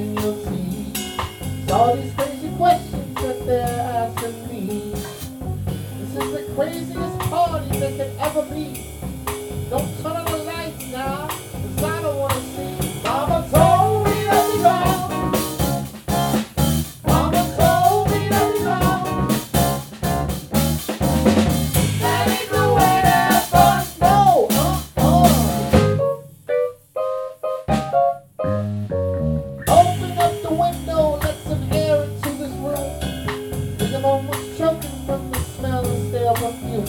you'll see. It's all these crazy questions that they're asking me. This is the craziest party that can ever be. Don't turn on the lights now. I'm choking from the smell of their perfume.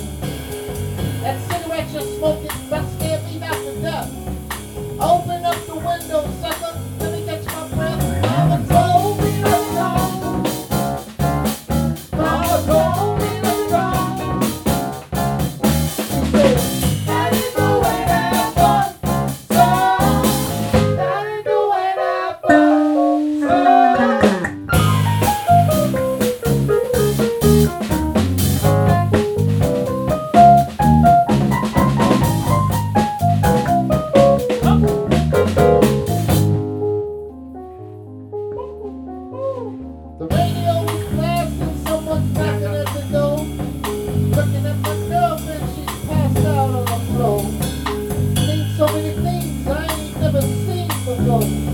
That cigarette you're smoking must scare me not to death. 够